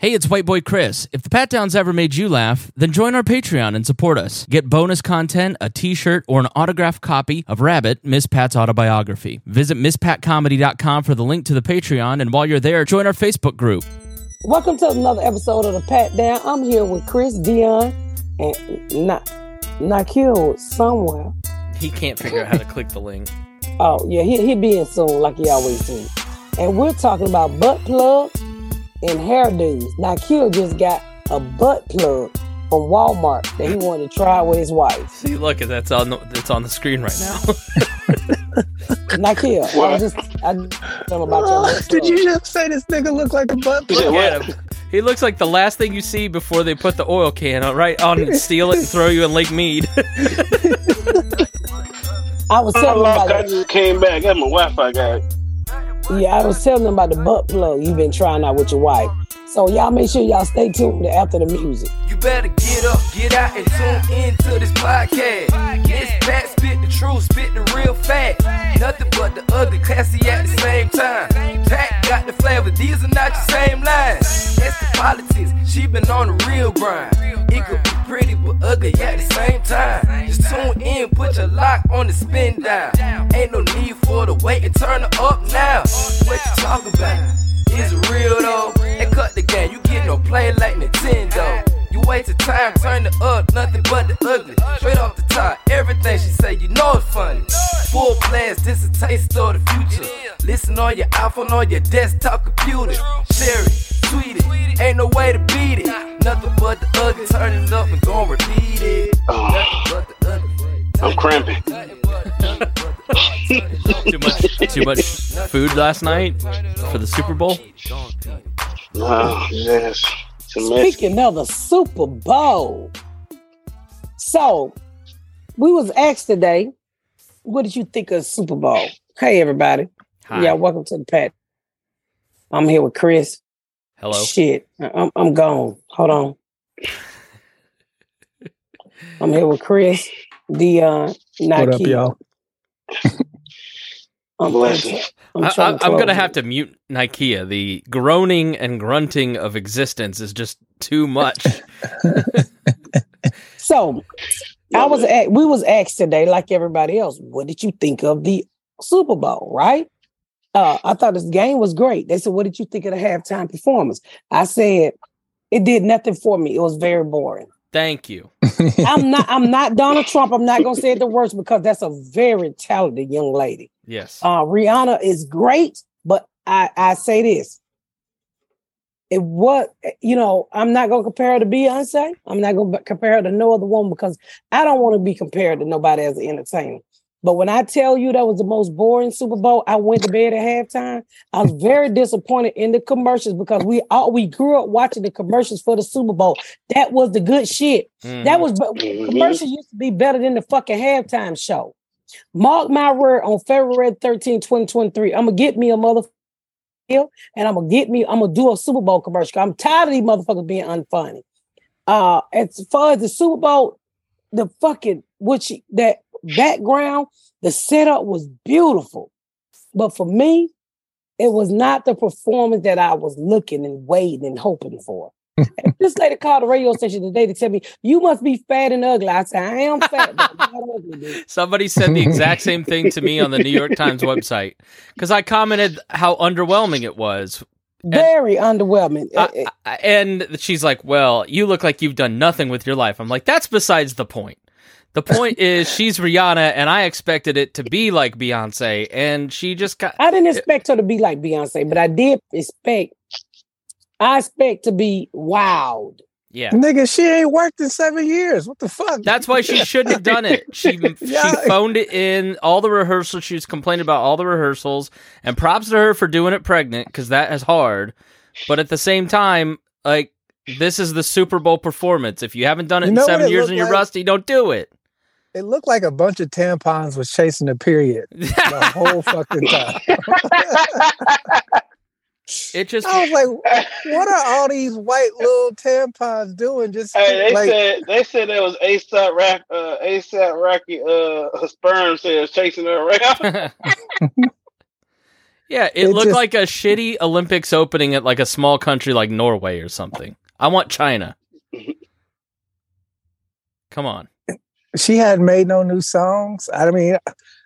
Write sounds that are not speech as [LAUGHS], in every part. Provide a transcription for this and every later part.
Hey, it's White Boy Chris. If the Pat Downs ever made you laugh, then join our Patreon and support us. Get bonus content, a t shirt, or an autographed copy of Rabbit, Miss Pat's autobiography. Visit MissPatComedy.com for the link to the Patreon, and while you're there, join our Facebook group. Welcome to another episode of the Pat Down. I'm here with Chris Dion and not Nakil somewhere. He can't figure out how to click the link. [LAUGHS] Oh yeah, he he be in soon like he always do. And we're talking about butt plug and hairdos. Nakil just got a butt plug from Walmart that he wanted to try with his wife. See, look, that's on the, that's on the screen right now. [LAUGHS] Nakil, I was just I tell about your butt [LAUGHS] Did you just say this nigga look like a butt plug? Look at him. He looks like the last thing you see before they put the oil can on, right on and steal it and throw you in Lake Mead. [LAUGHS] I was I telling him lost. I just came back. I got my Wi-Fi guy. Yeah, I was telling them about the butt plug you've been trying out with your wife. So y'all make sure y'all stay tuned after the music. You better get up, get out, and tune into this podcast. This Pat spit the truth, spit the real fact. Nothing but the ugly, classy at the same time. Pat got the flavor, these are not your same lines. Politics, she been on the real grind. It could be pretty but ugly at the same time. Just tune in, put your lock on the spin down. Ain't no need for the wait and turn it up now. What you talking about? Is it real though? And cut the game, you get no play like Nintendo. You wasted time, turn it up, nothing but the ugly. Straight off the top, everything she say, you know it's funny. Full blast, this a taste of the future. Listen on your iPhone, on your desktop computer. Share it, tweet it, ain't no way to beat it. Nothing but the ugly, turn it up and gon' repeat it. Oh, Nothing but the ugly. I'm cramping. too much, too much food last night for the Super Bowl. Oh, yes. It's a. Speaking of the Super Bowl, so we was asked today, what did you think of Super Bowl? Hey everybody, Hi. yeah, welcome to the Pat. I'm here with Chris. Hello. Shit, I'm I'm gone. Hold on. I'm here with Chris, Dion, Nike. What up, Nike. y'all? I'm, Blessings. I'm, I, trying I, I'm gonna have to mute Nikea. The groaning and grunting of existence is just too much. [LAUGHS] So I was at, we was asked today, like everybody else, what did you think of the Super Bowl? Right? Uh, I thought this game was great. They said, "What did you think of the halftime performance?" I said, "It did nothing for me. It was very boring." Thank you. I'm not. I'm [LAUGHS] not Donald Trump. I'm not gonna say the words because that's a very talented young lady. Yes. Uh, Rihanna is great, but I I say this. It what you know, I'm not gonna compare her to Beyonce. I'm not gonna compare her to no other woman because I don't want to be compared to nobody as an entertainer. But when I tell you that was the most boring Super Bowl, I went to bed at halftime. I was very disappointed in the commercials because we all we grew up watching the commercials for the Super Bowl. That was the good shit. Mhm. That was Mhm. commercials used to be better than the fucking halftime show. Mark my word on February 13, 2023. I'm gonna get me a mother and I'm gonna get me, I'm gonna do a Super Bowl commercial. I'm tired of these motherfuckers being unfunny. Uh as far as the Super Bowl, the fucking which that background, the setup was beautiful. But for me, it was not the performance that I was looking and waiting and hoping for. This lady called the radio station today to tell me, you must be fat and ugly. I said, I am fat, but I'm not ugly. [LAUGHS] Somebody said the exact same thing to me on the New York Times website because I commented how underwhelming it was. Very underwhelming. I- I- and she's like, "Well, you look like you've done nothing with your life." I'm like, "That's besides the point. The point is she's Rihanna, and I expected it to be like Beyonce, and she just got." I didn't expect her to be like Beyonce, but I did expect, I expect to be wowed. Yeah, Nigga, she ain't worked in seven years. What the fuck? that's why she shouldn't have done it. She [LAUGHS] Yeah. she phoned it in all the rehearsals. She was complaining about all the rehearsals, and props to her for doing it pregnant because that is hard. But at the same time, like this is the Super Bowl performance. If you haven't done it You in know what seven it years and you're like? rusty, don't do it. It looked like a bunch of tampons was chasing a period the whole fucking time. It just I was like, what are all these white little tampons doing? Just Hey, they like, said they said it was ASAP Rock, uh, ASAP Rocky, uh, sperm cells chasing her around. [LAUGHS] [LAUGHS] Yeah, it, It looked just- like a shitty Olympics opening at like a small country like Norway or something. I want China. [LAUGHS] Come on. She hadn't made no new songs. I mean,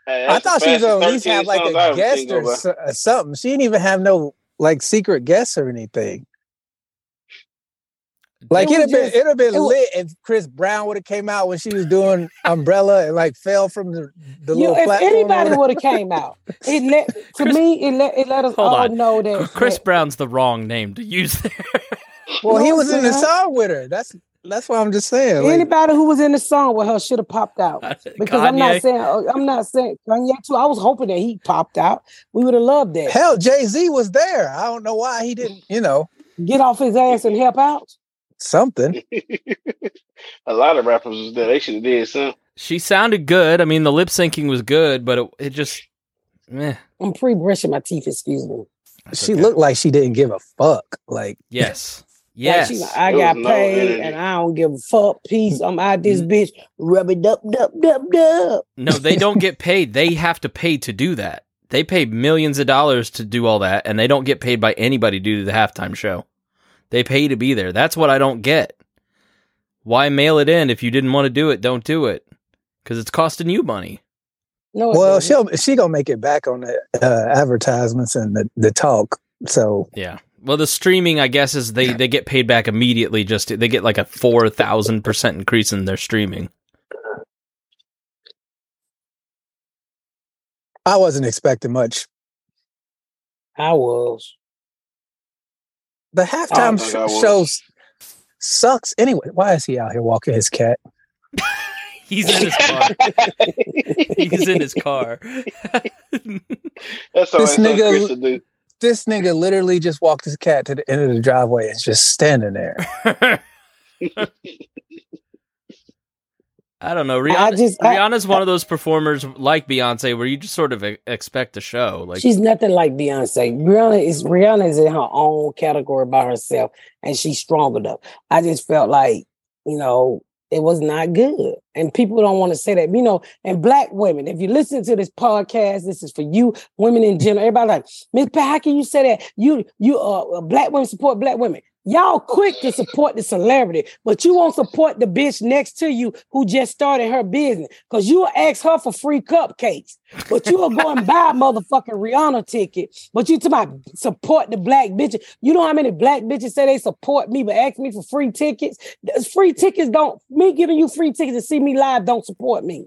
Hey, I thought she was gonna at least have like songs I a ever guest or go so- uh, something. She didn't even have no like secret guests or anything. Like It it'd have been just- it'd have been it wa- lit if Chris Brown would have came out when she was doing Umbrella and like fell from the, the You, little if platform. or anybody would have came out, it let to Chris- me it let it let us all on. know that Chris that- Brown's the wrong name to use there. well, he was in the song with her. That's that's what I'm just saying. Like, Anybody who was in the song with her should have popped out. [LAUGHS] Because I'm not saying uh, I'm not saying Kanye too. I was hoping that he popped out. We would have loved that. hell, Jay Z was there. I don't know why he didn't. You know, Get off his ass and help out. something. [LAUGHS] A lot of rappers was there. They should have did something. She sounded good. I mean, the lip syncing was good, but it, it just, meh. I'm pre brushing my teeth. Excuse me. That's she okay. looked like she didn't give a fuck. Like Yes. Like, Yes. she like, I There got no paid energy. and I don't give a fuck. Peace. I'm out this bitch. Rub it up, up, up, up. No, they don't [LAUGHS] get paid. They have to pay to do that. They pay millions of dollars to do all that, and they don't get paid by anybody due to the halftime show. They pay to be there. That's what I don't get. Why mail it in if you didn't want to do it? Don't do it because it's costing you money. No, Well, she'll she gonna make it back on the uh, advertisements and the, the talk. So Yeah. Well, the streaming, I guess, is they they get paid back immediately. Just they get like a four thousand percent increase in their streaming. I wasn't expecting much. I was. The I halftime sh- was. shows sucks anyway. Why is he out here walking his cat? [LAUGHS] He's in his car. [LAUGHS] He's in his car. [LAUGHS] That's all This that's nigga- Chris to do. This nigga literally just walked his cat to the end of the driveway and just standing there. [LAUGHS] I don't know. I Rihanna, just- I- Rihanna's one of those performers like Beyonce where you just sort of expect a show. Like she's nothing like Beyonce. Rihanna is Rihanna is in her own category by herself, and she's strong enough. I just felt like you know it was not good, and people don't want to say that. You know, and black women. If you listen to this podcast, this is for you, women in general. Everybody like Miss Pat. How can you say that? You you uh black women support black women. Y'all quick to support the celebrity, but you won't support the bitch next to you who just started her business because you will ask her for free cupcakes. But you are going to buy a motherfucking Rihanna ticket. But you to my support the black bitches. You know how many black bitches say they support me, but ask me for free tickets? Free tickets don't me giving you free tickets to see me live don't support me.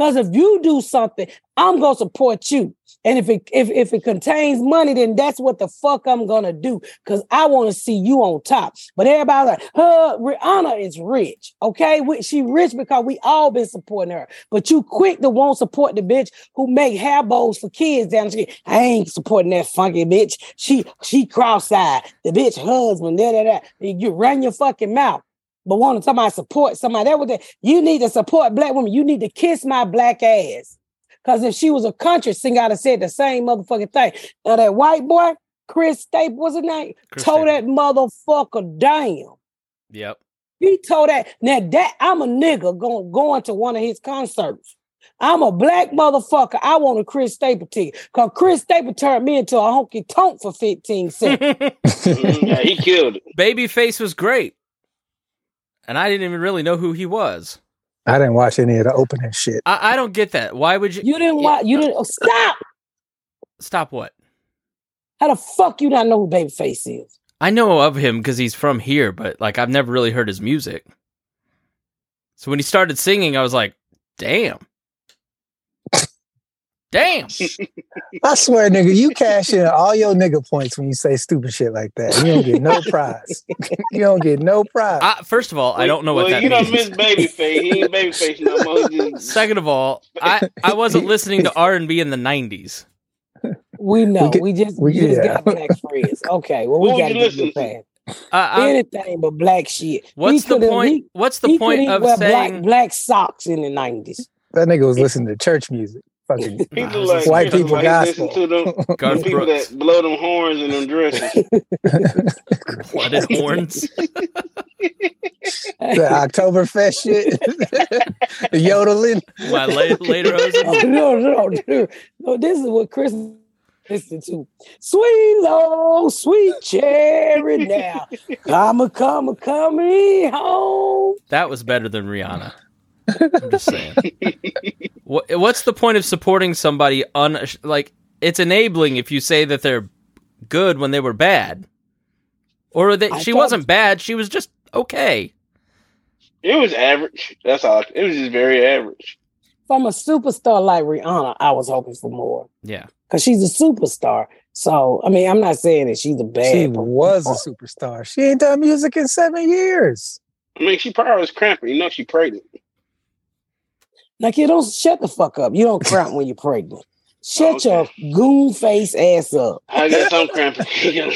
Because if you do something, I'm gonna support you. And if it if, if it contains money, then that's what the fuck I'm gonna do. Cause I want to see you on top. But everybody's like, her Rihanna is rich. Okay. We, she rich because we all been supporting her. But you quick to won't support the bitch who make hair bows for kids down the street. I ain't supporting that funky bitch. She she cross-eyed. The bitch husband, da da da. You run your fucking mouth. But want to talk support somebody that was that you need to support black women. You need to kiss my black ass. Cause if she was a country singer, I'd have said the same motherfucking thing. Now that white boy, Chris Staple was his name, Chris told Staples. that motherfucker down. Yep. He told that now that I'm a nigga going going to one of his concerts. I'm a black motherfucker. I want a Chris Staple ticket. Cause Chris Staple turned me into a honky tonk for 15 cents. [LAUGHS] Yeah, he killed it. Babyface was great. And I didn't even really know who he was. I didn't watch any of the opening shit. I, I don't get that. Why would you you didn't watch, you didn't oh, stop. stop what? How the fuck you not know who Babyface is? I know of him because he's from here, but like I've never really heard his music. So when he started singing, I was like, damn. Damn. [LAUGHS] I swear, nigga, you cash in all your nigga points when you say stupid shit like that. You don't get no prize. [LAUGHS] you don't get no prize. I, first of all, I don't know what well, that you means. don't miss Babyface. He ain't Babyface no more. Just- Second of all, I, I wasn't listening to R and B in the nineties. We know. We We, just we- we just yeah. got black friends. Okay, well we got to you get you listen past Uh, anything but black shit. what's He the point? He, what's the he point of wear saying? black black socks in the nineties. that nigga was listening to church music. Fucking [LAUGHS] He Nah, like white he people like listen gospel. to them, Garth them people Brooks. that blow them horns in them dresses. [LAUGHS] Blooded horns. [LAUGHS] the Oktoberfest shit. the yodeling. My la- later Oh, no, no, no, no. This is what Chris listen to Sweet Low, Sweet Cherry now. Come a come a coming home. That was better than Rihanna. I'm just saying. [LAUGHS] what, what's the point of supporting somebody un like it's enabling if you say that they're good when they were bad, or they, I she wasn't bad. She was just okay. It was average. That's all. It was just very average. From a superstar like Rihanna, I was hoping for more. Yeah. Because she's a superstar. So I mean, I'm not saying that she's a bad She was a superstar. She ain't done music in seven years. I mean, she probably was cramping. You know, she pregnant. Like you don't shut the fuck up. You don't cramp when you're pregnant. Shut Okay. your goon face ass up. I guess I'm cramping. You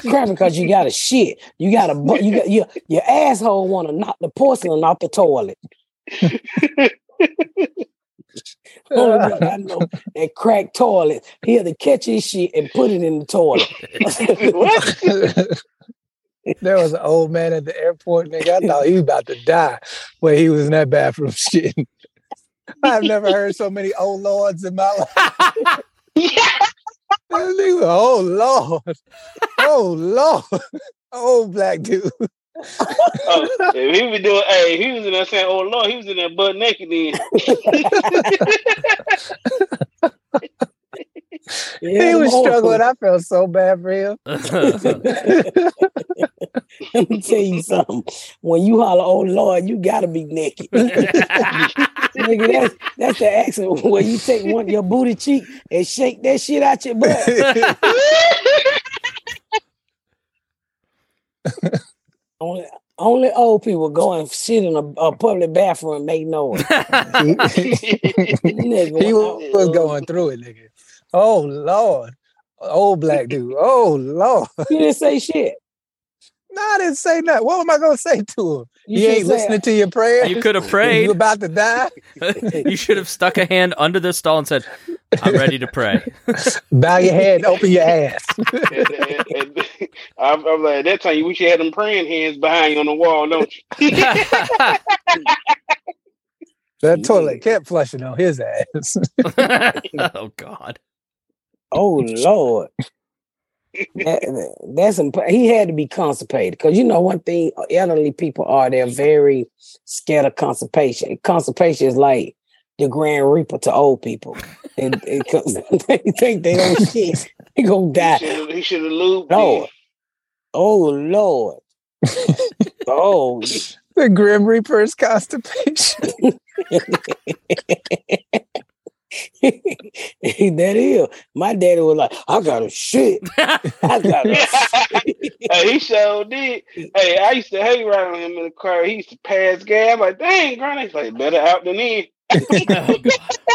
cramping because you got a shit. You got a bu- you got your your asshole want to knock the porcelain off the toilet. [LAUGHS] Oh, Only nigga I know that crack toilet. He had to catch his shit and put it in the toilet. [LAUGHS] what? [LAUGHS] there was an old man at the airport, nigga. I thought he was about to die when he was in that bathroom [LAUGHS] shit. I've never heard so many old lords in my life. [LAUGHS] Oh Lord. Oh Lord. Old black dude. Oh, if he was doing, hey, he was in there saying, "Oh Lord," he was in there butt naked. Then [LAUGHS] Yeah, he was struggling. I felt so bad for him. [LAUGHS] Let me tell you something. When you holler, "Oh Lord," you gotta be naked. [LAUGHS] Nigga, that's that's the accent [LAUGHS] where you take one your booty cheek and shake that shit out your butt. Only, only old people go and sit in a, a public bathroom and make noise. Nigga, he when was going through it, nigga. Oh Lord. Old black dude. Oh Lord. I- you didn't say shit. No, I didn't say nothing. What am I gonna say to him? You You, should ain't say- listening to your prayer. you could have prayed. [LAUGHS] You prayed. about to die? [LAUGHS] you should have stuck a hand under the stall and said, "I'm ready to pray." [LAUGHS] Bow your head and open your ass. and, and- and I'm, I'm like, that time you wish you had them praying hands behind you on the wall, don't you? That toilet kept flushing on his ass. oh God. Oh [LAUGHS] Lord. That- that's imp- he had to be constipated because you know one thing uh, elderly people are they're very scared of constipation. Constipation is like the Grand Reaper to old people. It, it, 'cause [LAUGHS] they think they don't [LAUGHS] shit, they gonna die. He should have lubed. Lord. Oh Lord. oh the Grim Reaper's constipation. That is. My daddy was like, I got a shit. [LAUGHS] I got a shit. [LAUGHS] hey, he sure did. Hey, I used to hate riding him in the car. He used to pass gas. I'm like, dang, Granny. He's like, better out than in. [LAUGHS]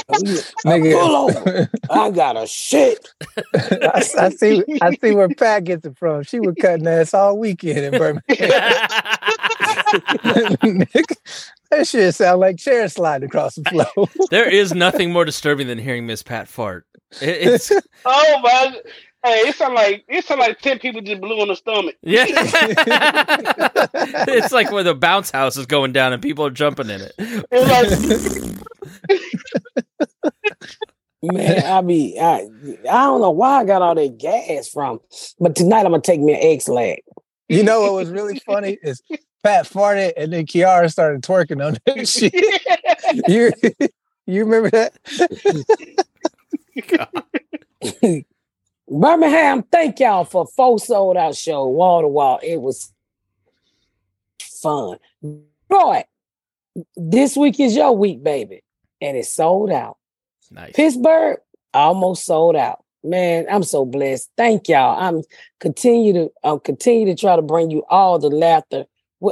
Oh, oh, oh Nigga. Pull over. I got a shit. I, I see I see where Pat gets it from. She was cutting ass all weekend in Birmingham. Nigga, that shit sound like chairs sliding across the floor. [LAUGHS] there is nothing more disturbing than hearing Miss Pat fart. It, it's [LAUGHS] Oh my! Hey, it sound like it sound like ten people just blew on the stomach. yeah. [LAUGHS] it's like where the bounce house is going down and people are jumping in it. It like, Man, I be I I don't know why I got all that gas from. But tonight I'm gonna take me an Ex-Lax. You know what was really funny is Pat farted and then Kiara started twerking on that [LAUGHS] shit. You you remember that? [LAUGHS] Birmingham, thank y'all for four sold out show, wall to wall. It was fun. Boy, this week is your week, baby. And it's sold out. Nice. Pittsburgh almost sold out. Man, I'm so blessed. Thank y'all. I'm continue to I'm continue to try to bring you all the laughter.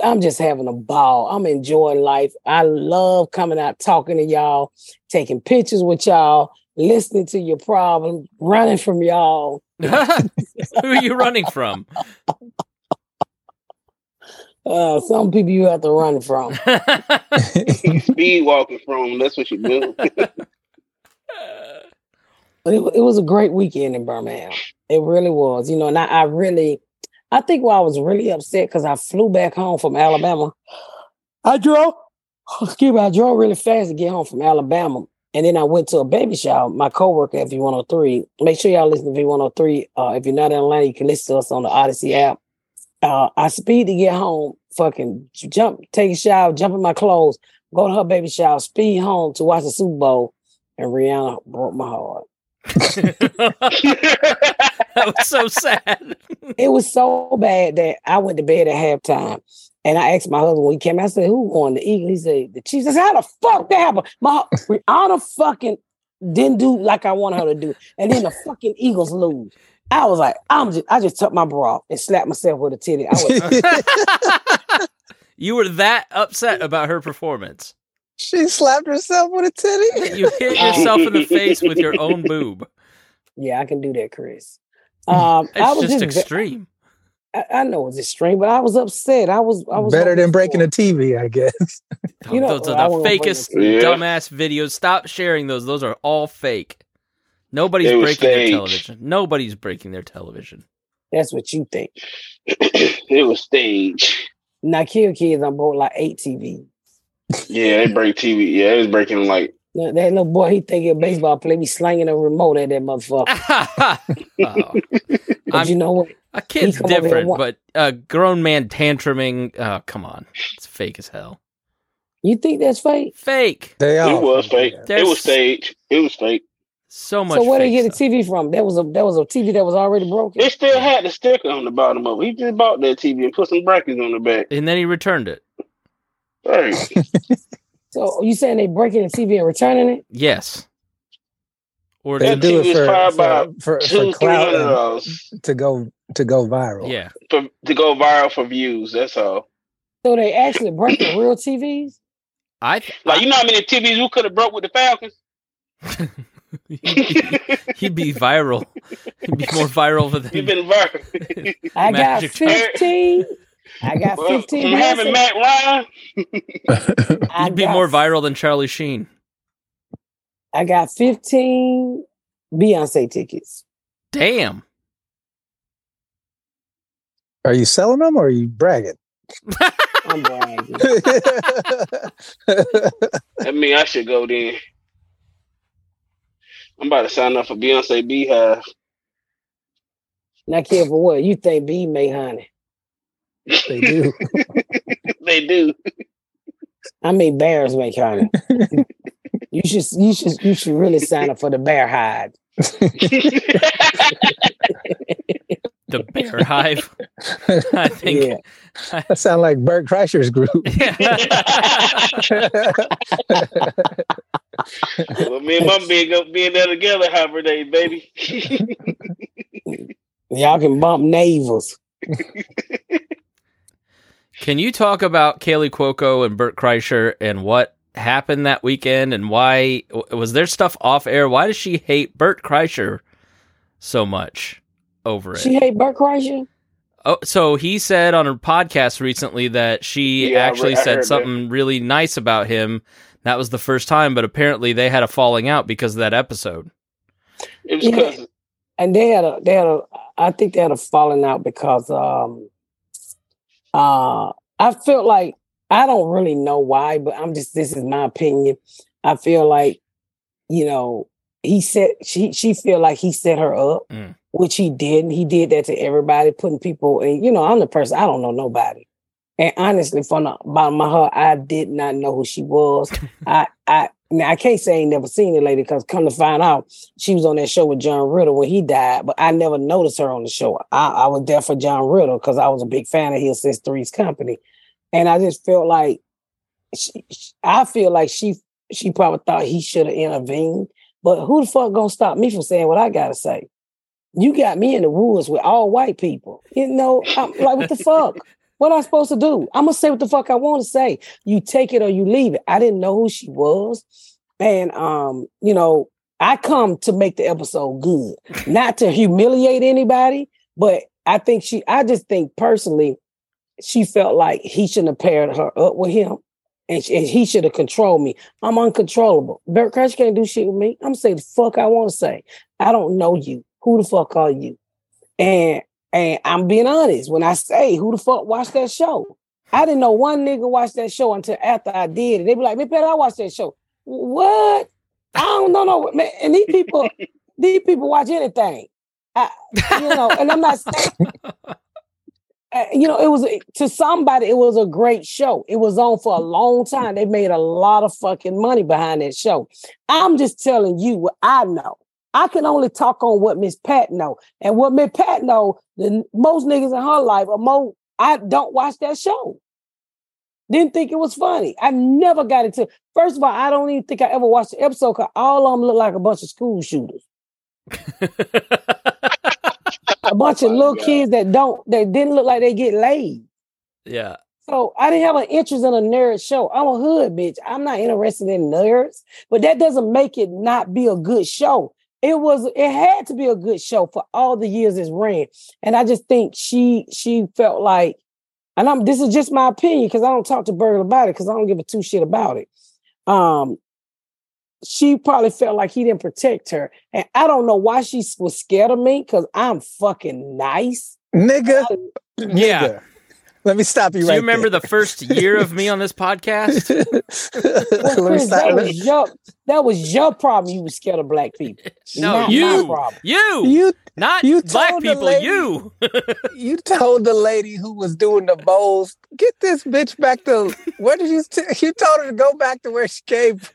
I'm just having a ball. I'm enjoying life. I love coming out talking to y'all, taking pictures with y'all, listening to your problem, running from y'all. [LAUGHS] Who are you running from? Uh, some people you have to run from. [LAUGHS] speed walking from. That's what you do. [LAUGHS] But it, it was a great weekend in Birmingham. It really was. You know, and I, I really, I think why I was really upset because I flew back home from Alabama. I drove, [LAUGHS] excuse me, I drove really fast to get home from Alabama. And then I went to a baby shower. My coworker at V103. Make sure y'all listen to V103. Uh, if you're not in Atlanta, you can listen to us on the Audacy app. Uh, I speed to get home, fucking jump, take a shower, jump in my clothes, go to her baby shower, speed home to watch the Super Bowl, and Rihanna broke my heart. [LAUGHS] that was so sad. It was so bad that I went to bed at halftime. And I asked my husband when he came, I said, Who won the Eagles? He said, The Chiefs. I said, How the fuck that happened? My Rihanna [LAUGHS] fucking didn't do like I wanted her to do. And then the fucking Eagles lose. I was like, I'm just I just took my bra off and slapped myself with a titty. I was [LAUGHS] you were that upset about her performance. She slapped herself with a titty. [LAUGHS] You hit yourself in the face with your own boob. Yeah, I can do that, Chris. Um It's I was just just, extreme. I, I know it's extreme, but I was upset. I was I was Better than breaking floor. a TV, I guess. [LAUGHS] You know, those are the fakest, it. Yeah. dumbass videos. Stop sharing those. Those are all fake. Nobody's They were breaking their television. Nobody's breaking their television. That's what you think. [CLEARS THROAT] it was staged. Now kill kids, on bought like eight TV. Yeah, they break TV. Yeah, it was breaking like That that little boy, he thinking baseball player, be slanging a remote at that motherfucker. oh. [LAUGHS] But I'm- you know what? A kid's come over here different, and but a grown man tantruming. Oh, come on. It's fake as hell. You think that's fake? Fake. They it was fake. It was staged. It was fake. So much. So where did he get the stuff. TV from? That was a that was a TV that was already broken. It still had the sticker on the bottom of it. He just bought that TV and put some brackets on the back. And then he returned it. Right. [LAUGHS] So you saying they breaking the TV and returning it? Yes. Or They That do TV it is for, probably for, about for, Two, for three clout hundred and dollars to go to go viral. yeah. for to go viral for views. That's all. So they actually breaking real TVs? I th- Like you know how many TVs we could have broke with the Falcons? he'd, [LAUGHS] be, he'd be viral. He'd be more viral You've than been viral. I got fifteen. I got Well, fifteen. from having Beyonce- Matt Ryan, [LAUGHS] I He'd be more viral than Charlie Sheen. I got fifteen Beyonce tickets. Damn. Are you selling them or are you bragging? [LAUGHS] I'm bragging. [LAUGHS] I mean, I should go then. I'm about to sign up for Beyonce Beehive. Not care for what you think B make honey. They do. [LAUGHS] they do. I mean bears make honey. [LAUGHS] you should you should you should really sign up for the bear hide. [LAUGHS] The Bear Hive. I think. Yeah. That sounds like Bert Kreischer's group. well, me and Mom being up being there together Harbor Day, baby. Y'all can bump navels. Can you talk about Kaley Cuoco and Bert Kreischer and what happened that weekend and why was there stuff off air? Why does she hate Bert Kreischer so much over it? She hate Bert Kreischer. Oh, so he said on a podcast recently that she Yeah, actually re- I said heard that. something really nice about him. That was the first time, but apparently they had a falling out because of that episode. It was Yeah. and they had a they had a I think they had a falling out because um uh I felt like I don't really know why, but I'm just this is my opinion. I feel like, you know, he said she she feel like he set her up, Mm. which he didn't. He did that to everybody, putting people and you know, I'm the person, I don't know nobody. And honestly, from the bottom of my heart, I did not know who she was. I I now I can't say I ain't never seen the lady because come to find out, she was on that show with John Ritter when he died, but I never noticed her on the show. I, I was there for John Ritter because I was a big fan of his since Three's Company, and I just felt like she- I feel like she she probably thought he should have intervened, but who the fuck gonna stop me from saying what I gotta say? You got me in the woods with all white people, you know. I'm like, what the fuck? What I supposed to do? I'm gonna say what the fuck I want to say. You take it or you leave it. I didn't know who she was, and um, you know, I come to make the episode good, not to humiliate anybody, but I think she. I just think personally, she felt like he shouldn't have paired her up with him, and, she, and he should have controlled me. I'm uncontrollable. Bert Crash can't do shit with me. I'm saying the fuck I want to say. I don't know you. Who the fuck are you? And and I'm being honest when I say who the fuck watched that show. I didn't know one nigga watched that show until after I did it. They be like, "Man, Peter, I watched that show." What? I don't know, no man. And these people, [LAUGHS] these people watch anything. I, you know, and I'm not saying, [LAUGHS] uh, you know, it was to somebody, it was a great show. It was on for a long time. They made a lot of fucking money behind that show. I'm just telling you what I know. I can only talk on what Miss Pat know, and what Miss Pat know. The most niggas in her life are more. I don't watch that show. Didn't think it was funny. I never got into. First of all, I don't even think I ever watched the episode because all of them look like a bunch of school shooters. [LAUGHS] a bunch of my little God. kids that don't that didn't look like they get laid. yeah. So I didn't have an interest in a nerd show. I'm a hood bitch. I'm not interested in nerds, but that doesn't make it not be a good show. It was it had to be a good show for all the years it's ran. And I just think she she felt like, and I'm this is just my opinion because I don't talk to Berger about it because I don't give a two shit about it. Um she probably felt like he didn't protect her. And I don't know why she was scared of me because I'm fucking nice. Nigga, [CLEARS THROAT] Yeah. nigga. Let me stop you Do right you remember there. the first year of me on this [LAUGHS] podcast? Well, Let me Chris, stop. that was your that was your problem. You were scared of black people. [LAUGHS] No, Not my you. problem. You, You not you black told people. lady- You. [LAUGHS] you [LAUGHS] told the lady who was doing the bowls, get this bitch back to where did you t- you told her to go back to where she came. from.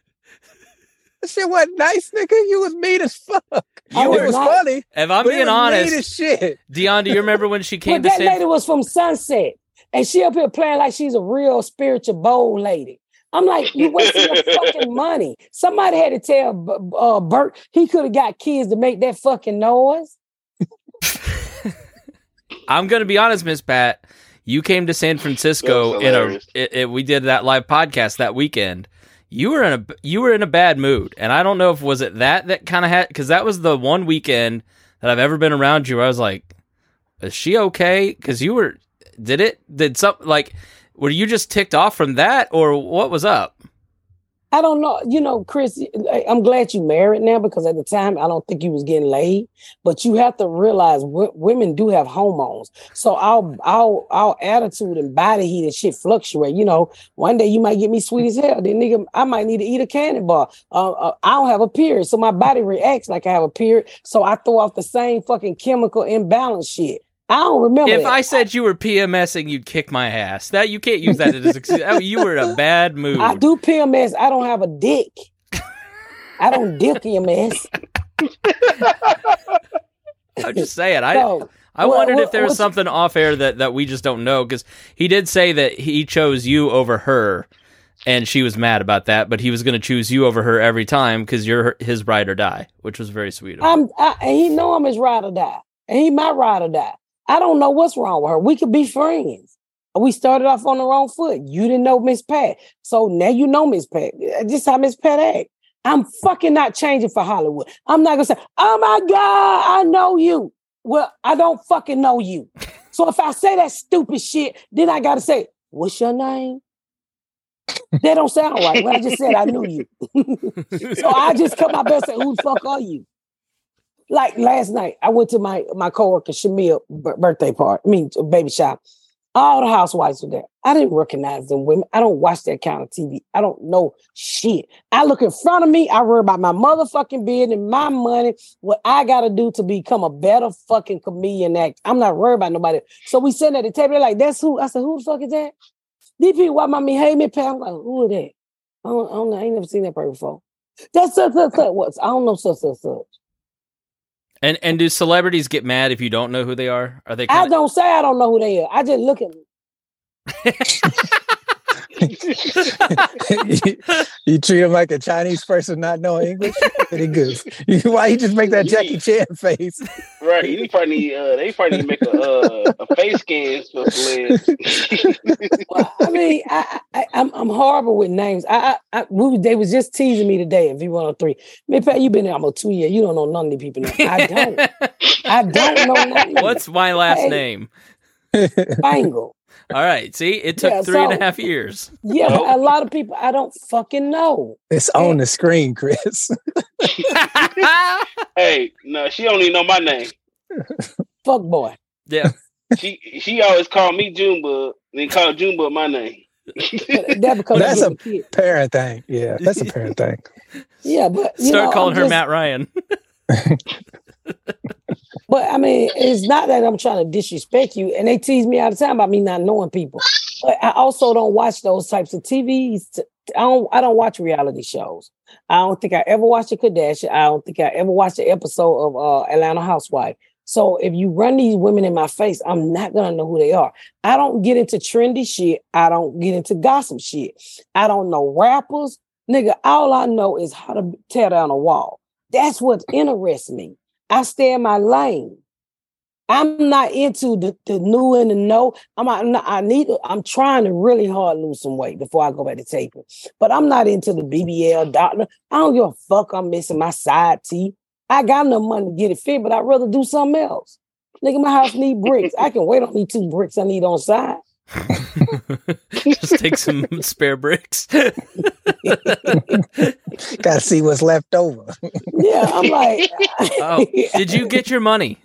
That shit wasn't nice, nigga. You was mean as fuck. I You was it was not- funny. If I'm being honest, mean as shit. Dion, do you remember when she came But to that San? lady was from Sunset, and she up here playing like she's a real spiritual bold lady. I'm like, you wasting your fucking [LAUGHS] money. Somebody had to tell B- uh, Bert he could have got kids to make that fucking noise. I'm going to be honest, Miss Pat. You came to San Francisco in a. It, it, we did that live podcast that weekend. You were in a you were in a bad mood, and I don't know if was it that that kind of had because that was the one weekend that I've ever been around you. Where I was like, is she okay? Because you were. Did it? Did some like? Were you just ticked off from that, or what was up? I don't know. You know, Chris, I'm glad you married now because at the time I don't think you was getting laid. But you have to realize w- women do have hormones. So our our our attitude and body heat and shit fluctuate. You know, one day you might get me sweet as hell. Then nigga, I might need to eat a candy bar. Uh, uh, I don't have a period, so my body reacts like I have a period. So I throw off the same fucking chemical imbalance shit. I don't remember. If that. I said you were PMSing, you'd kick my ass. That you can't use that as excuse. You were in a bad mood. I do PMS, I don't have a dick. I don't dick PMS. I'm just saying. I [LAUGHS] So, I Well, wondered well, if there was something off air that, that we just don't know because he did say that he chose you over her, and she was mad about that. But he was going to choose you over her every time because you're his ride or die, which was very sweet. Of him. I'm I, he know I'm his ride or die. And he my ride or die. I don't know what's wrong with her. We could be friends. We started off on the wrong foot. You didn't know Miss Pat. So now you know Miss Pat. Uh, this how Miss Pat act. I'm fucking not changing for Hollywood. I'm not gonna say, oh my God, I know you. Well, I don't fucking know you. So if I say that stupid shit, then I gotta say, what's your name? that don't sound right. When I just said I knew you. [LAUGHS] So I just cut my best and who the fuck are you? Like last night, I went to my my coworker Shamil birthday party, I mean baby shower. All the housewives were there. I didn't recognize them women. I don't watch that kind of TV. I don't know shit. I look in front of me. I worry about my motherfucking beard and my money. What I got to do to become a better fucking comedian act. I'm not worried about nobody. So we sitting at the table. They're like, "That's who." I said, "Who the fuck is that?" These people walk by me, hey me, Pat. I'm like, "Who is that?" I don't, I don't know. I ain't never seen that person before. That's such such such. What? I don't know such such such. And and do celebrities get mad if you don't know who they are? Are they? I don't say I don't know who they are. I just look at them. [LAUGHS] you, [LAUGHS] you treat him like a Chinese person not knowing English. Pretty good. [LAUGHS] Why you just make that Jackie Chan face? Right, you probably need, uh, they probably need to make a uh, a face scan for Celeste. [LAUGHS] Well, I mean, I, I, I'm I'm horrible with names. I, I, I we, they was just teasing me today in V103. Man, Pat, you've been there almost two years. You don't know none of these people. Now. I don't. I don't know none of. What's my last Hey. name? Bangle? All right. See, it took Yeah, three and a half years. Yeah, but a lot of people I don't fucking know. It's on the screen, Chris. [LAUGHS] hey, no, she don't even know my name. Fuck boy. yeah. She she always called me Junebug, then called Junebug my name. that because [LAUGHS] That's that's a- a kid. Parent thing. Yeah, that's a parent thing. Yeah, but you Start know, calling I'm her just- Matt Ryan. [LAUGHS] But I mean, it's not that I'm trying to disrespect you, and they tease me all the time about me not knowing people. But I also don't watch those types of TVs. I don't. I don't watch reality shows. I don't think I ever watched a Kardashian. I don't think I ever watched an episode of uh, Atlanta Housewife. So if you run these women in my face, I'm not gonna know who they are. I don't get into trendy shit. I don't get into gossip shit. I don't know rappers, nigga. All I know is how to tear down a wall. That's what interests me. I stay in my lane. I'm not into the, the new and the no. I'm not, I'm not- I need I'm trying to really hard lose some weight before I go back to taping. But I'm not into the BBL doctor. I don't give a fuck I'm missing my side teeth. I got no money to get it fit, but I'd rather do something else. Nigga, my house need bricks. I can wait on these two bricks I need on side. [LAUGHS] Just take some [LAUGHS] spare bricks. [LAUGHS] [LAUGHS] Gotta see what's left over. Yeah, I'm like, [LAUGHS] oh, [LAUGHS] did you get your money?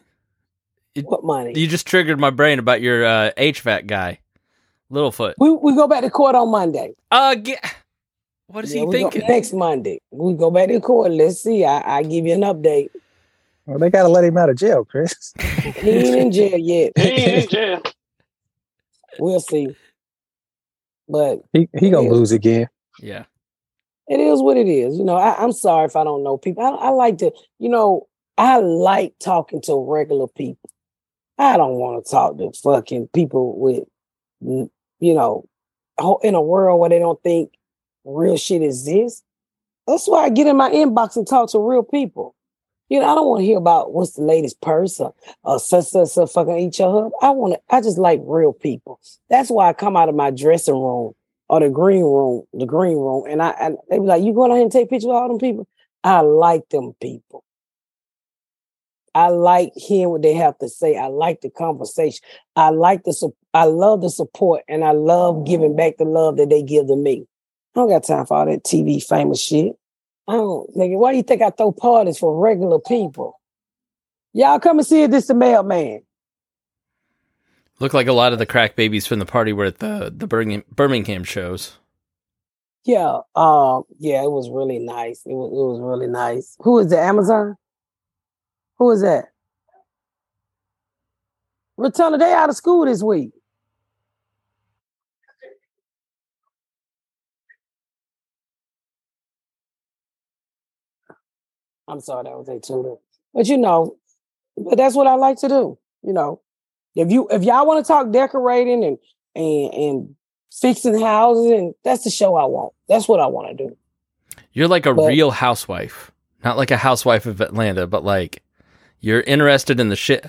what money? You just triggered my brain about your uh, HVAC guy, Littlefoot. We we go back to court on Monday. Uh, get, what is Yeah, he we go- thinking? next Monday. We go back to court. Let's see. I, I give you an update. Well, they gotta let him out of jail, Chris. He ain't in jail yet. He ain't in jail. We'll see. But He he gonna Yeah. lose again. Yeah. It is what it is. You know, I, I'm sorry if I don't know people. I, I like to, you know, I like talking to regular people. I don't want to talk to fucking people with, you know, in a world where they don't think real shit exists. That's why I get in my inbox and talk to real people. You know, I don't want to hear about what's the latest purse or, or such, such, such fucking each other. I want to, I just like real people. That's why I come out of my dressing room or the green room, the green room, and I and they be like, "You going out here and take pictures of all them people?" I like them people. I like hearing what they have to say. I like the conversation. I like the sup- I love the support, and I love giving back the love that they give to me. I don't got time for all that TV famous shit. I don't, nigga. Why do you think I throw parties for regular people? Y'all come and see it. This the mailman. Look like a lot of the crack babies from the party were at the the Birmingham, shows. Yeah, um, yeah, it was really nice. It was it was really nice. Who is the Amazon? Who is that? Rotunda, they out of school this week. I'm sorry, that was a tutor. But you know, but that's what I like to do. You know, if you if y'all want to talk decorating and and and fixing houses, and that's the show I want. That's what I want to do. You're like a But- real housewife, not like a housewife of Atlanta, but like you're interested in the shit.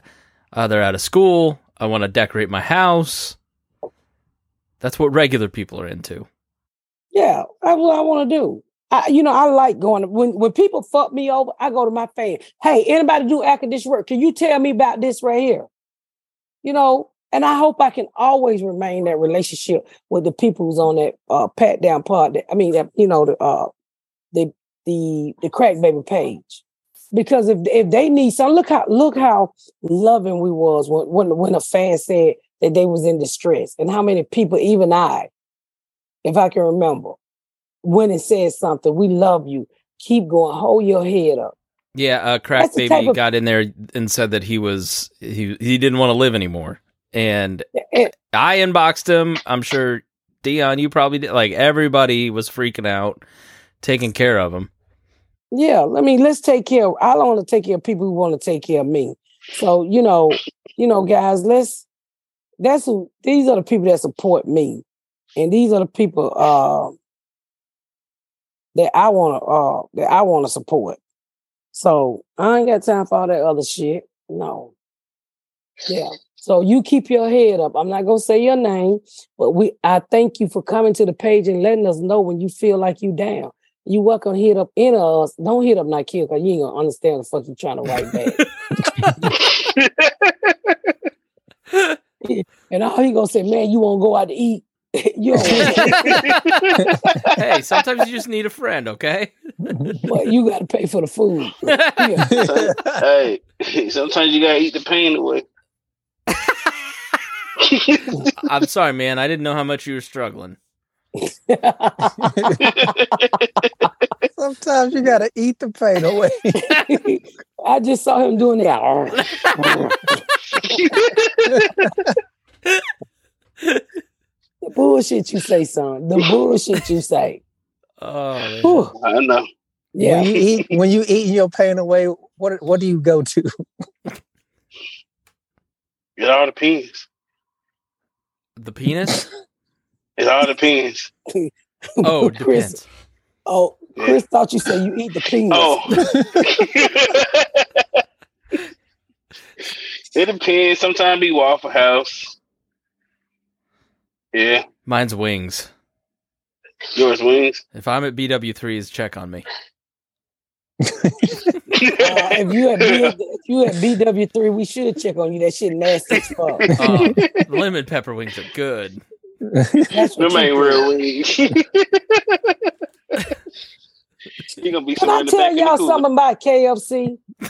Uh, they're out of school. I want to decorate my house. That's what regular people are into. Yeah, that's what I want to do. I, you know, I like going when when people fuck me over. I go to my fan. Hey, anybody do air work? Can you tell me about this right here? You know, and I hope I can always remain that relationship with the people who's on that uh, pat down part. That, I mean, that you know, the uh, the the the crack baby page. Because if if they need some, look how look how loving we was when when when a fan said that they was in distress, and how many people, even I, if I can remember, when it says something, we love you. Keep going. Hold your head up. Yeah, uh, crack That's baby of- got in there and said that he was he he didn't want to live anymore, and I inboxed him. I'm sure Dion, you probably did. Like everybody was freaking out, taking care of him. Yeah, I mean, let's take care. Of, I don't want to take care of people who want to take care of me. So you know, you know, guys, let's. That's who. These are the people that support me, and these are the people uh, that I want to uh, that I want to support. So I ain't got time for all that other shit. No. Yeah. So you keep your head up. I'm not gonna say your name, but we. I thank you for coming to the page and letting us know when you feel like you down. You welcome to hit up in us. Don't hit up Nike because you ain't gonna understand the fuck you trying to write back. [LAUGHS] and all he gonna say, man, you won't go out to eat. [LAUGHS] you don't [LAUGHS] hey, sometimes you just need a friend, okay? But you gotta pay for the food. [LAUGHS] Yeah. hey, sometimes you gotta eat the pain away. [LAUGHS] I'm sorry, man. I didn't know how much you were struggling. [LAUGHS] Sometimes you gotta eat the pain away. I just saw him doing that. the bullshit you say, son. The bullshit you say. Oh, man. Whew. I know. Yeah. When you eat when you eating your pain away, what what do you go to? [LAUGHS] It all depends. the penis. [LAUGHS] [LAUGHS] Oh, it all depends. Oh, Chris, depends. oh, Chris thought you said you eat the penis. Oh. it depends. Sometimes be Waffle House. Yeah. Mine's wings. Yours wings. If I'm at BW3s, check on me. Uh, if you at B, if you at BW three, we should check on you. That shit nasty as fuck. [LAUGHS] Oh, lemon pepper wings are good. That's what Them ain't you real wings. [LAUGHS] you gonna be Can I somewhere in the back tell y'all something about KFC? [LAUGHS]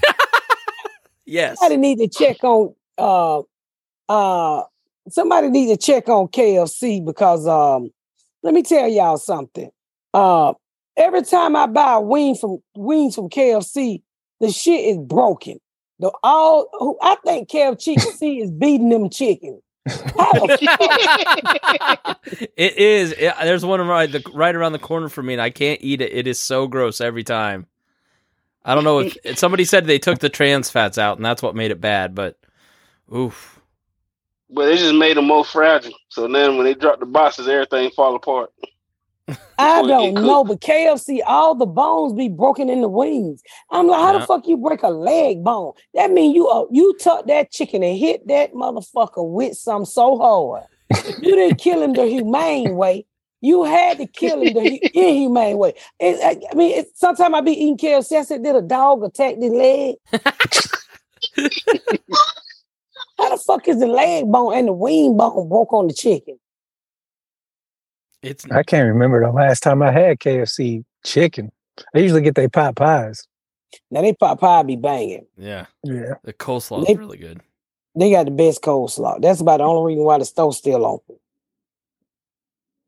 Yes. Somebody need to check on uh uh somebody need to check on KFC because um let me tell y'all something. Uh every time I buy a wing from wings from KFC, the shit is broken. The all who I think KFC [LAUGHS] is beating them chicken. How the [LAUGHS] fuck? it is. It- there's one right the, right around the corner for me, and I can't eat it. It is so gross every time. I don't know if [LAUGHS] somebody said they took the trans fats out, and that's what made it bad. But oof, But it just made them more fragile. So then when they drop the boxes, everything fall apart. I don't know, but KFC, all the bones be broken in the wings. I'm like, how Yeah. the fuck you break a leg bone? That mean you uh, you tuck that chicken and hit that motherfucker with some so hard. you didn't kill him the humane way. You had to kill him the hu- inhumane way. It, I, I mean, it, sometimes I be eating KFC. I said, did a dog attack the leg? [LAUGHS] how the fuck is the leg bone and the wing bone broke on the chicken? it's I can't remember the last time I had KFC chicken. I usually get they pot pies. Now they pop pie be banging. yeah. Yeah. The coleslaw They- is really good. They got the best coleslaw. That's about the only reason why the store's still open. open.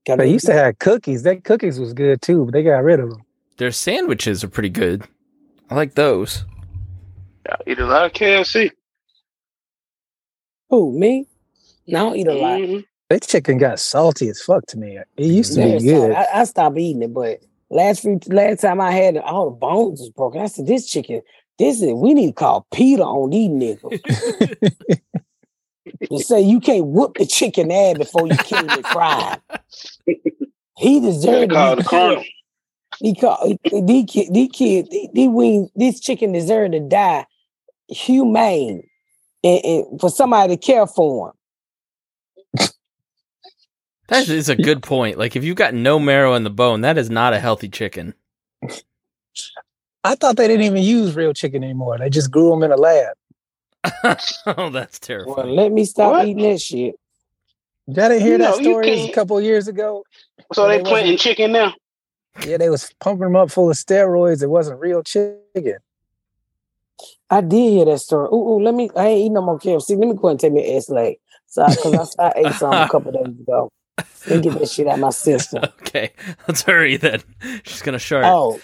'Cause They used to have cookies. That cookies was good too, but they got rid of them. Their sandwiches are pretty good. I like those. I eat a lot of KFC. Who me? No, I don't eat a lot. Mhm. That chicken got salty as fuck to me. It used to Very be good. I, I stopped eating it, but last few last time I had it, all the bones was broken. I said, "This chicken, this is we need to call PETA on these niggas [LAUGHS] to say you can't whoop the chicken ass before you kill it fried." He deserved to call be the colonel. killed. He called these kid, these kid, these, these wings, this chicken deserved to die humane and, and for somebody to care for him. That is a good point. Like if you've got no marrow in the bone, that is not a healthy chicken. I thought they didn't even use real chicken anymore. They just grew them in a lab. [LAUGHS] oh, that's Well, let me stop What? eating that shit. Y'all didn't hear that No, you story a can't. couple years ago? So they They wasn't- planting chicken now. Yeah, they was pumping them up full of steroids. It wasn't real chicken. I did hear that story. Ooh, ooh, let me. I ain't eating no more KFC. Let me go and take me ass leg. So, because I, I ate some a couple days ago. Let me get that shit out my system. [LAUGHS] Okay, let's hurry then. She's gonna shart. Oh,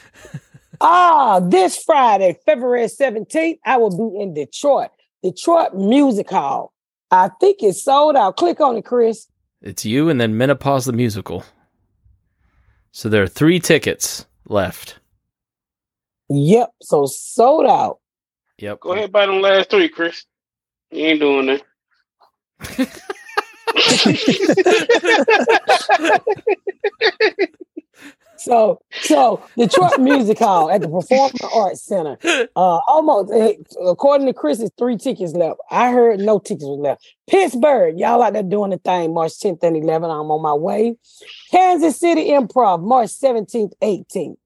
ah, this Friday, February seventeenth, I will be in Detroit, Detroit Music Hall. I think it's sold out. Click on it, Chris. It's you and then Menopause the Musical. So there are three tickets left. Yep, so sold out. Yep. Go ahead, buy them last three, Chris. You ain't doing that. [LAUGHS] So, so Detroit Music Hall at the Performing Arts Center. Uh, almost eh, according to Chris, it's three tickets left. I heard no tickets was left. Pittsburgh, y'all out there doing the thing, March 10th and 11th. I'm on my way. Kansas City Improv, March 17th, 18th.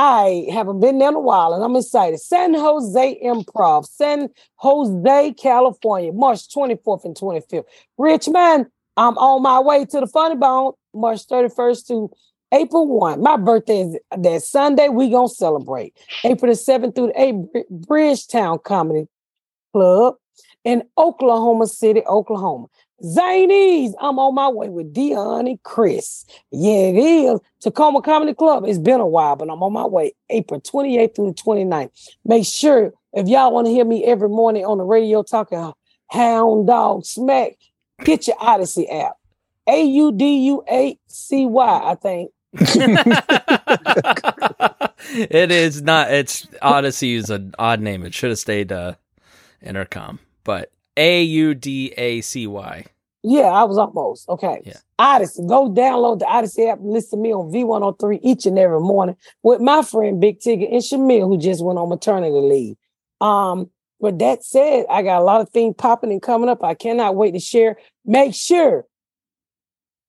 I haven't been there in a while and I'm excited. San Jose Improv, San Jose, California, March 24th and 25th. Richmond, I'm on my way to the Funny Bone, March 31st to April 1. My birthday is that Sunday. We gonna celebrate. April the 7th through the 8th, Bri- Bricktown Comedy Club in Oklahoma City, Oklahoma. Zanies, I'm on my way with Dion and Chris. Yeah, it is. Tacoma Comedy Club. It's been a while, but I'm on my way April 28th through the 29th. Make sure if y'all want to hear me every morning on the radio talking hound dog smack, get your Audacy app. A U D U A C Y, I think. [LAUGHS] it is not. It's [LAUGHS] Audacy is an odd name. It should have stayed uh, Entercom, but A U D A C Y. Yeah, I was almost okay. Yeah. Audacy. Go download the Audacy app and listen to me on V103 each and every morning with my friend Big Tigger and Shamil, who just went on maternity leave. Um, but that said, I got a lot of things popping and coming up. I cannot wait to share. Make sure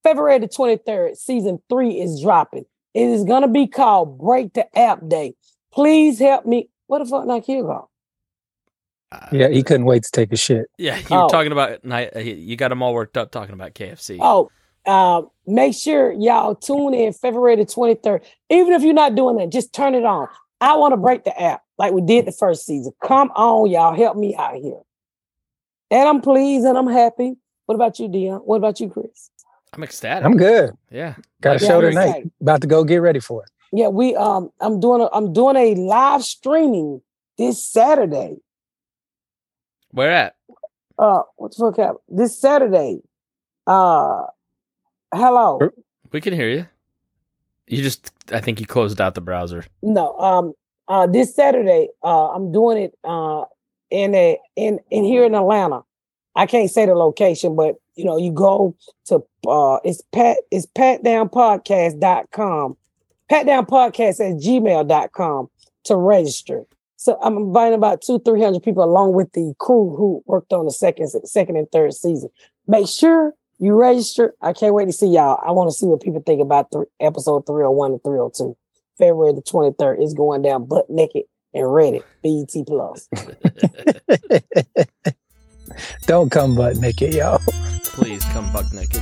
February the 23rd, season three is dropping. It is gonna be called Break the App Day. Please help me. What the fuck not Hugo? Uh, Yeah, he couldn't wait to take a shit. Yeah, you Oh. were talking about night. You got them all worked up talking about KFC. Oh, uh, make sure y'all tune in February the 23rd. Even if you're not doing that, just turn it on. I want to break the app like we did the first season. Come on, y'all. Help me out here. And I'm pleased and I'm happy. What about you, Dion? What about you, Chris? I'm ecstatic. I'm good. Yeah, Got a Yeah, show tonight. excited. About to go get ready for it. Yeah, we um I'm doing a I'm doing a live streaming this Saturday. Where at? Uh what the fuck happened? This Saturday. Uh hello. We can hear you. You just, I think you closed out the browser. No, um, uh, this Saturday, uh, I'm doing it uh in a in in here in Atlanta. I can't say the location, but you know, you go to uh it's pat it's patdownpodcast.com, patdownpodcast at gmail.com to register. So I'm inviting about two, three hundred people along with the crew who worked on the second second and third season. Make sure you register. I can't wait to see y'all. I want to see what people think about th- episode 301 and 302. February the 23rd is going down butt naked and ready. BET Plus. [LAUGHS] [LAUGHS] Don't come butt naked, y'all. Please come butt naked.